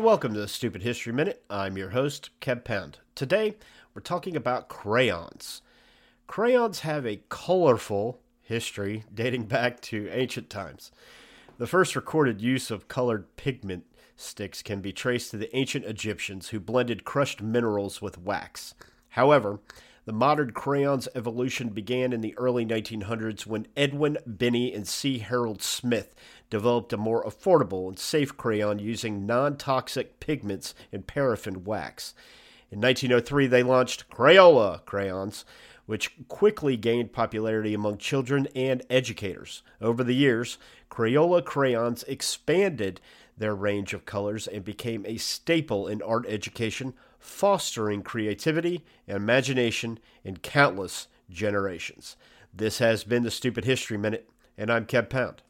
Welcome to the Stupid History Minute. I'm your host, Kev Pound. Today, we're talking about crayons. Crayons have a colorful history dating back to ancient times. The first recorded use of colored pigment sticks can be traced to the ancient Egyptians who blended crushed minerals with wax. However, the modern crayon's evolution began in the early 1900s when Edwin Binney and C. Harold Smith developed a more affordable and safe crayon using non toxic pigments and paraffin wax. In 1903, they launched Crayola crayons, which quickly gained popularity among children and educators. Over the years, Crayola crayons expanded their range of colors and became a staple in art education fostering creativity and imagination in countless generations. This has been the Stupid History Minute, and I'm Kev Pound.